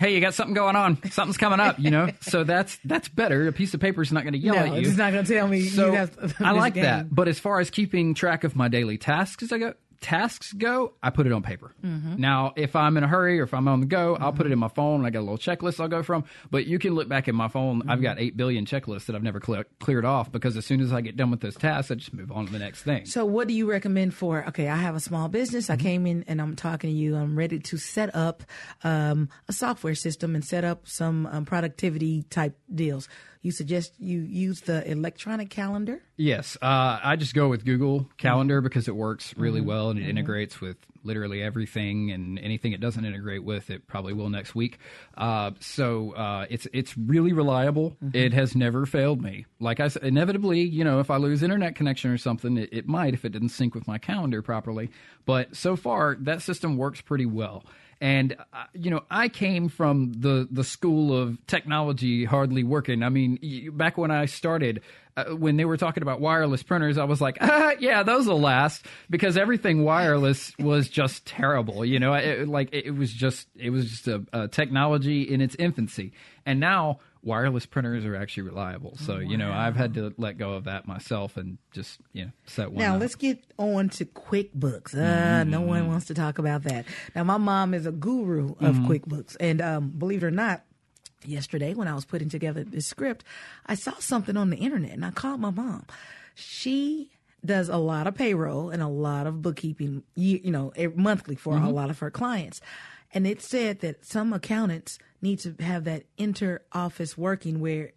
hey, you got something going on? Something's coming up," you know. (laughs) so that's that's better. A piece of paper is not going to yell no, at you. it's not going to tell me. so (laughs) I like game. that. But as far as keeping track of my daily tasks, I go tasks go, I put it on paper. Mm-hmm. Now, if I'm in a hurry or if I'm on the go, I'll put it in my phone. I got a little checklist I'll go from. But you can look back at my phone. I've Mm-hmm. got eight billion checklists that I've never cle cleared off because as soon as I get done with those tasks, I just move on to the next thing. So, what do you recommend for? Okay, I have a small business. Mm-hmm. I came in and I'm talking to you. I'm ready to set up um, a software system and set up some um, productivity type deals. You suggest you use the electronic calendar? Yes, uh, I just go with Google Mm-hmm. Calendar because it works really well and it integrates with literally everything, and anything it doesn't integrate with, it probably will next week. Uh, so uh, it's it's really reliable. Mm-hmm. It has never failed me. Like I said, inevitably, you know, if I lose internet connection or something, it, it might if it didn't sync with my calendar properly. But so far, that system works pretty well. And uh, you know, I came from the the school of technology hardly working. I mean, back when I started, uh, when they were talking about wireless printers, I was like, (laughs) ah, yeah, those will last because everything wireless was just terrible. You know, it, like it, was just it was just a, a technology in its infancy, and now wireless printers are actually reliable. So you know, I've had to let go of that myself and just you know set one. Now up. let's get on to QuickBooks. Uh, No one wants to talk about that. Now my mom is a guru of QuickBooks, and um, believe it or not, yesterday when I was putting together this script, I saw something on the internet, and I called my mom. She does a lot of payroll and a lot of bookkeeping, you know, monthly for a mm-hmm. lot of her clients. And it said that some accountants need to have that inter office working where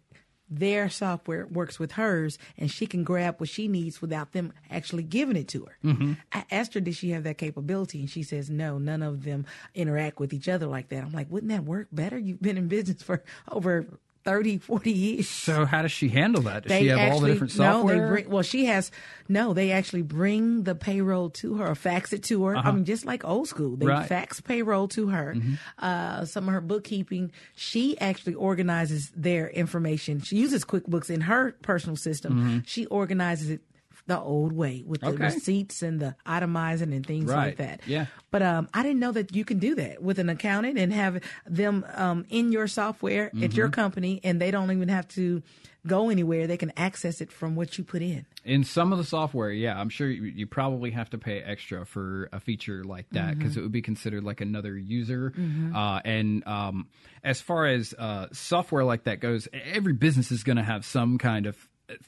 their software works with hers and she can grab what she needs without them actually giving it to her. Mm-hmm. I asked her, did she have that capability? And she says, no, none of them interact with each other like that. I'm like, wouldn't that work better? You've been in business for over 30, 40 years. so how does she handle that? Does she have all the different software? no, they bring. Well, she has no. They actually bring the payroll to her, or fax it to her. I mean, just like old school, they Uh-huh. Right. Mm-hmm. fax payroll to her. Uh, some of her bookkeeping, she actually organizes their information. She uses QuickBooks in her personal system. Mm-hmm. She organizes it the old way with the Okay. receipts and the itemizing and things like that. Yeah. But um, I didn't know that you can do that with an accountant and have them um, in your software at your Mm-hmm. company, and they don't even have to go anywhere. They can access it from what you put in. In some of the software, yeah, I'm sure you, you probably have to pay extra for a feature like that because it would be considered like another user. Uh, and um, as far as uh, software like that goes, every business is going to have some kind of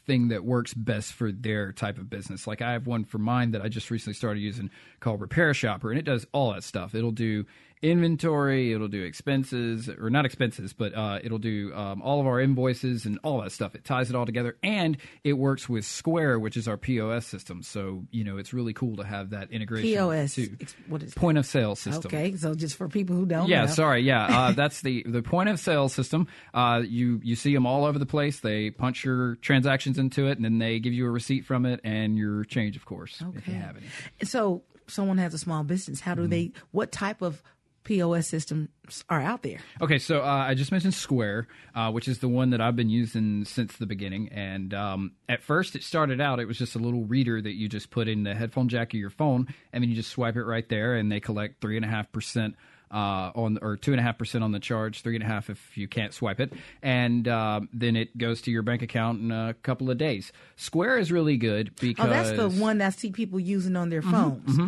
thing that works best for their type of business. Like I have one for mine that I just recently started using called RepairShopr, and it does all that stuff. It'll do inventory, it'll do expenses, or not expenses, but uh, it'll do um, all of our invoices and all that stuff. It ties it all together, and it works with Square, which is our POS system. So you know, it's really cool to have that integration. POS, too. what is that? point of sale system? Okay, so just for people who don't Yeah, know. sorry. Yeah, uh, (laughs) that's the the point of sale system. Uh, you you see them all over the place. They punch your transactions into it, and then they give you a receipt from it and your change, of course, if you have any. So someone has a small business. How do Mm-hmm. they? What type of POS systems are out there? Okay, so uh, I just mentioned Square, uh, which is the one that I've been using since the beginning. And um, at first, it started out, it was just a little reader that you just put in the headphone jack of your phone, and then you just swipe it right there, and they collect three and a half percent. Uh, on or two and a half percent on the charge, three and a half if you can't swipe it, and uh, then it goes to your bank account in a couple of days. Square is really good because Oh, that's the one I see people using on their phones.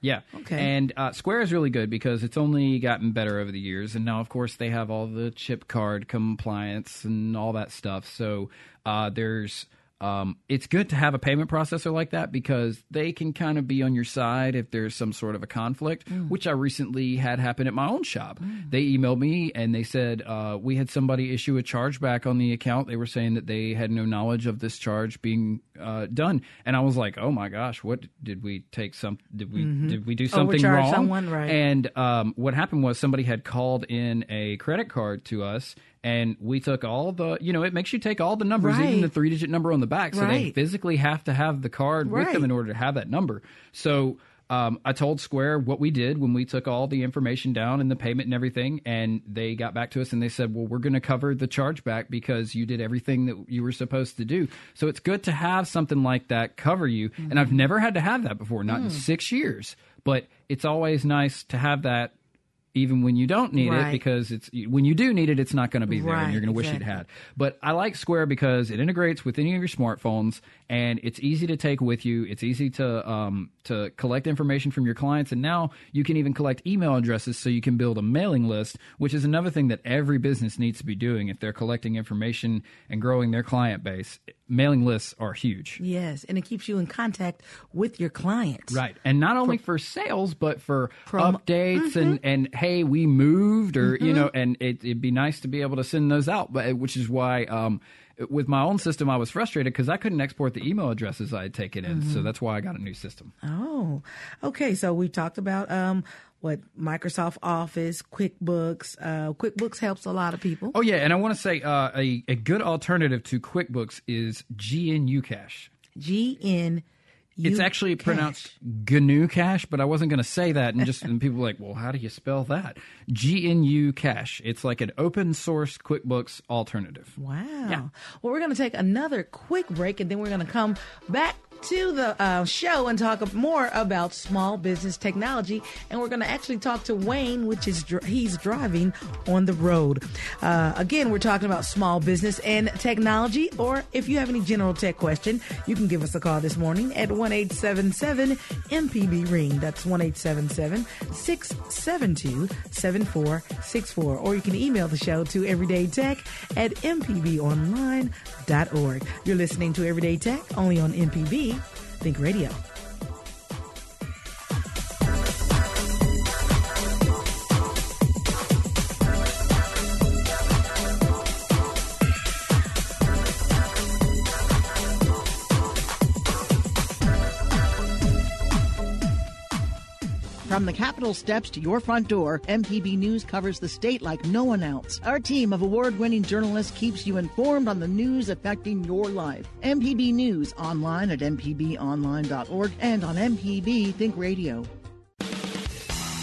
Yeah. Okay. And uh, Square is really good because it's only gotten better over the years, and now of course they have all the chip card compliance and all that stuff. So uh, there's. Um, it's good to have a payment processor like that because they can kind of be on your side if there's some sort of a conflict, which I recently had happen at my own shop. They emailed me and they said uh, we had somebody issue a chargeback on the account. They were saying that they had no knowledge of this charge being uh, done, and I was like, "Oh my gosh, what did we take? Some did we did we do something Overcharge wrong?" someone, right. And um, what happened was somebody had called in a credit card to us, and we took all the, you know, it makes you take all the numbers, even the three digit number on the back. So they physically have to have the card with them in order to have that number. So um, I told Square what we did when we took all the information down and the payment and everything, and they got back to us and they said, "Well, we're going to cover the chargeback because you did everything that you were supposed to do." So it's good to have something like that cover you. And I've never had to have that before, not in six years. But it's always nice to have that even when you don't need Right. it because it's when you do need it it's not going to be there Right, and you're going to wish it exactly. had but i like square because it integrates with any of your smartphones and it's easy to take with you it's easy to um, to collect information from your clients and now you can even collect email addresses so you can build a mailing list which is another thing that every business needs to be doing if they're collecting information and growing their client base mailing lists are huge Yes, and it keeps you in contact with your clients. Right. And not only for sales, but for Prom- updates and, and hey, we moved or, you know, and it, it'd be nice to be able to send those out, but which is why, um, with my own system, I was frustrated because I couldn't export the email addresses I had taken in. So that's why I got a new system. Oh, okay. So we talked about um, what Microsoft Office, QuickBooks. Uh, QuickBooks helps a lot of people. Oh, yeah. And I want to say uh, a, a good alternative to QuickBooks is GNU Cash. G N. It's actually pronounced GNU Cash, but I wasn't going to say that. And just (laughs) and people were like, well, how do you spell that? GNU Cash. It's like an open source QuickBooks alternative. Wow. Yeah. Well, we're going to take another quick break, and then we're going to come back to the uh, show and talk more about small business technology. And we're going to actually talk to Wayne, which is dr- he's driving on the road. Uh, again, we're talking about small business and technology. Or if you have any general tech question, you can give us a call this morning at one eight seven seven MPB ring. That's one eight seven seven six seven two seven four six four. Or you can email the show to everydaytech at mpbonline.org. You're listening to Everyday Tech only on MPB Think Radio. From the Capitol steps to your front door, MPB News covers the state like no one else. Our team of award winning journalists keeps you informed on the news affecting your life. MPB News online at MPBOnline.org and on MPB Think Radio.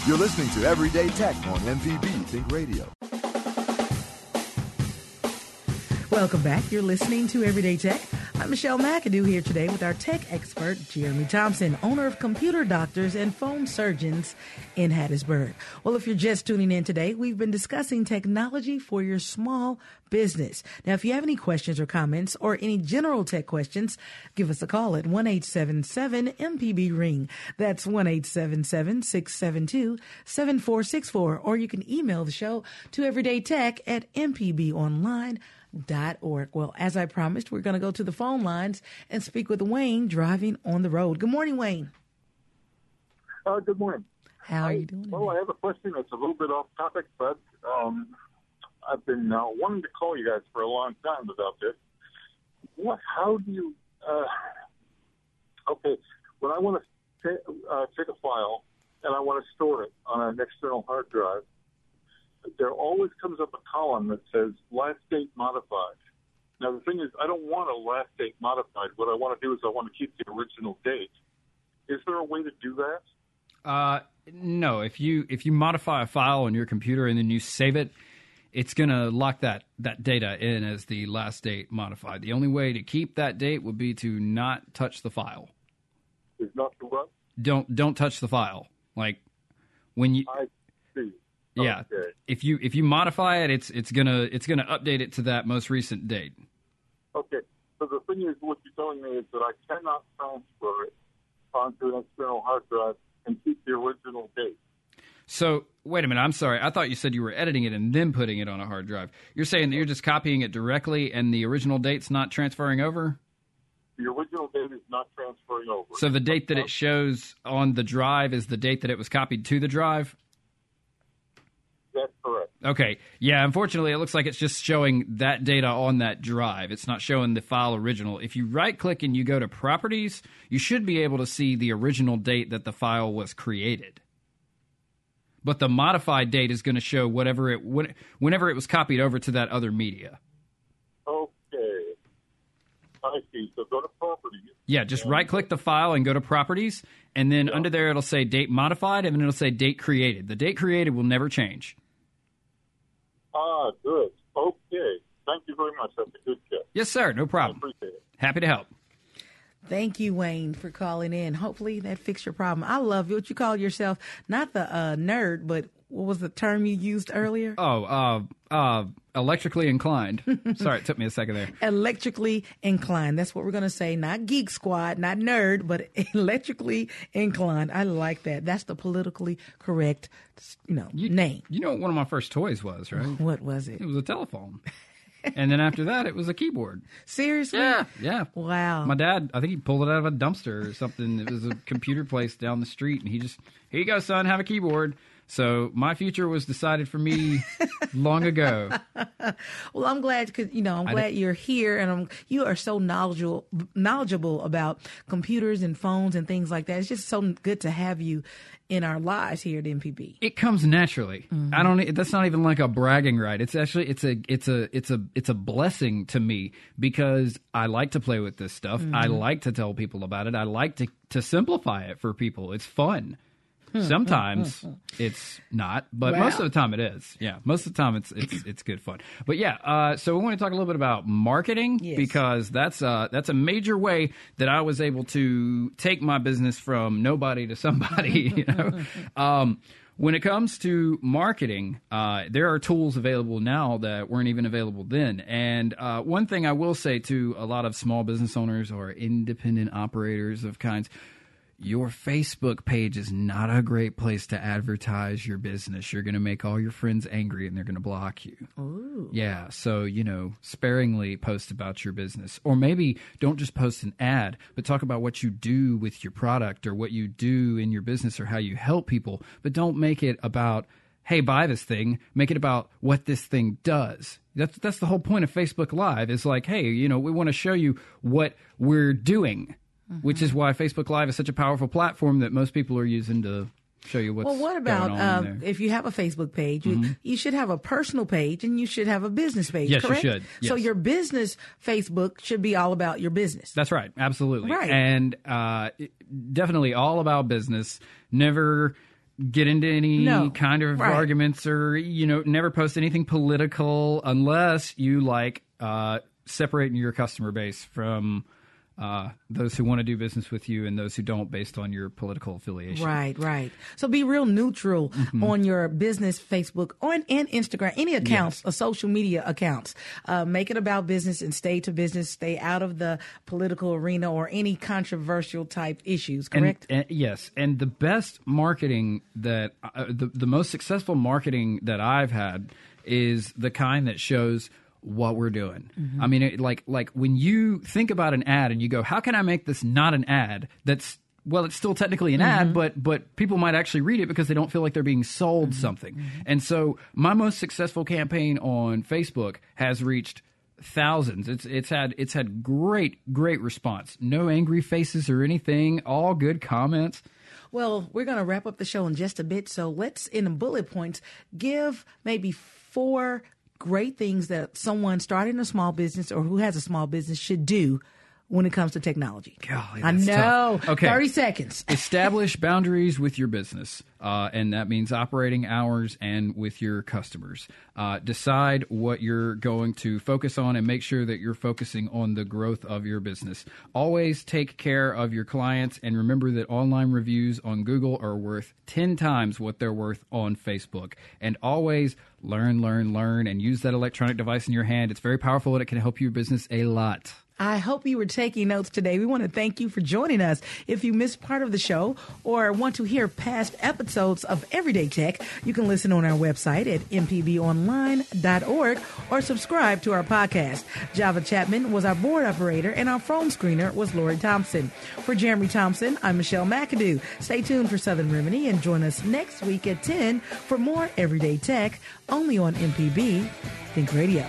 You're listening to Everyday Tech on MPB Think Radio. Welcome back. You're listening to Everyday Tech. I'm Michelle McAdoo here today with our tech expert, Jeremy Thompson, owner of Computer Doctors and Phone Surgeons in Hattiesburg. Well, if you're just tuning in today, we've been discussing technology for your small business. Now, if you have any questions or comments or any general tech questions, give us a call at 1 MPB Ring. That's 1 672 7464. Or you can email the show to everydaytech at mpbonline.com org. Well, as I promised, we're going to go to the phone lines and speak with Wayne driving on the road. Good morning, Wayne. Uh, good morning. How are you doing? Well, I have a question that's a little bit off topic, but um, I've been uh, wanting to call you guys for a long time about this. What? How do you? Uh, okay, when I want to uh, take a file and I want to store it on an external hard drive, there always comes up a column that says last date modified. Now the thing is, I don't want a last date modified. What I want to do is I want to keep the original date. Is there a way to do that? Uh, no. If you if you modify a file on your computer and then you save it, it's going to lock that that data in as the last date modified. The only way to keep that date would be to not touch the file. Is not to what? Don't don't touch the file. Like when you I see. Oh, yeah. Okay. If you if you modify it, it's it's gonna it's gonna update it to that most recent date. Okay. So the thing is, what you're telling me is that I cannot transfer it onto an external hard drive and keep the original date. So wait a minute. I'm sorry. I thought you said you were editing it and then putting it on a hard drive. You're saying that you're just copying it directly and the original date's not transferring over. The original date is not transferring over. So the date that it shows on the drive is the date that it was copied to the drive. That's correct. Okay. Yeah, unfortunately, it looks like it's just showing that data on that drive. It's not showing the file original. If you right click and you go to properties, you should be able to see the original date that the file was created. But the modified date is going to show whatever it when- whenever it was copied over to that other media. Okay. I see. So go to properties. Yeah, just right click the file and go to properties, and then under there it'll say date modified, and then it'll say date created. The date created will never change. Ah, good. Okay. Thank you very much. That's a good tip. Yes, sir. No I problem. appreciate it. Happy to help. Thank you, Wayne, for calling in. Hopefully that fixed your problem. I love what you call yourself, not the uh, nerd, but what was the term you used earlier? Oh, uh, uh, electrically inclined. (laughs) Sorry, it took me a second there. electrically inclined. That's what we're going to say. Not geek squad, not nerd, but (laughs) electrically inclined. I like that. That's the politically correct, you know, name. You know what one of my first toys was, right? What was it? It was a telephone. and then after that, it was a keyboard. Seriously? Yeah, yeah. Wow. My dad, I think he pulled it out of a dumpster or something. It was a computer place down the street, and he just, here you go, son, have a keyboard. So my future was decided for me (laughs) long ago. Well, I'm glad because you know I'm glad you're here, and I'm you are so knowledgeable knowledgeable about computers and phones and things like that. It's just so good to have you in our lives here at MPB. It comes naturally. Mm-hmm. I don't. That's not even like a bragging right. It's actually it's a it's a it's a it's a blessing to me because I like to play with this stuff. I mm-hmm. like to tell people about it. I like to to simplify it for people. It's fun. Sometimes it's not, but Wow. most of the time it is. Yeah, most of the time it's it's it's good fun. But yeah, uh, so we want to talk a little bit about marketing Yes. because that's uh that's a major way that I was able to take my business from nobody to somebody. (laughs) You know, (laughs) um, when it comes to marketing, uh, there are tools available now that weren't even available then. And uh, one thing I will say to a lot of small business owners or independent operators of kinds your Facebook page is not a great place to advertise your business. You're going to make all your friends angry and they're going to block you. Ooh. Yeah. So, you know, sparingly post about your business. Or maybe don't just post an ad, but talk about what you do with your product or what you do in your business or how you help people. But don't make it about, hey, buy this thing. Make it about what this thing does. That's that's the whole point of Facebook Live. Is like, hey, you know, we want to show you what we're doing which is why Facebook Live is such a powerful platform that most people are using to show you what's Well, what about going on in there. Mm-hmm. if you have a Facebook page? You, you should have a personal page and you should have a business page. Yes, you correct? should. So your business Facebook should be all about your business. That's right, absolutely, Right. and uh, definitely all about business. Never get into any No. kind of Right. arguments or you know never post anything political unless you like uh, separating your customer base from uh, those who want to do business with you and those who don't based on your political affiliation. Right, right. So be real neutral Mm-hmm. on your business Facebook on and Instagram, any accounts, or social media accounts. Uh, make it about business and stay to business. Stay out of the political arena or any controversial type issues. And- Correct. and- yes, and the best marketing that uh, the the most successful marketing that I've had is the kind that shows what we're doing. Mm-hmm. I mean, it, like like when you think about an ad and you go, "How can I make this not an ad?" That's well, it's still technically an ad, mm-hmm. but but people might actually read it because they don't feel like they're being sold mm-hmm. something. And so, my most successful campaign on Facebook has reached thousands. It's it's had it's had great great response. No angry faces or anything. All good comments. Well, we're going to wrap up the show in just a bit. So let's, in bullet points, give maybe four great things that someone starting a small business or who has a small business should do when it comes to technology. Golly, I know. tough. Okay. 30 seconds. (laughs) Establish boundaries with your business, uh, and that means operating hours and with your customers. Uh, decide what you're going to focus on and make sure that you're focusing on the growth of your business. Always take care of your clients and remember that online reviews on Google are worth 10 times what they're worth on Facebook. And always learn, learn, learn, and use that electronic device in your hand. It's very powerful and it can help your business a lot. I hope you were taking notes today. We want to thank you for joining us. If you missed part of the show or want to hear past episodes of Everyday Tech, you can listen on our website at mpbonline.org or subscribe to our podcast. Java Chapman was our board operator and our phone screener was Lori Thompson. For Jeremy Thompson, I'm Michelle McAdoo. Stay tuned for Southern Remedy and join us next week at 10 for more Everyday Tech only on MPB Think Radio.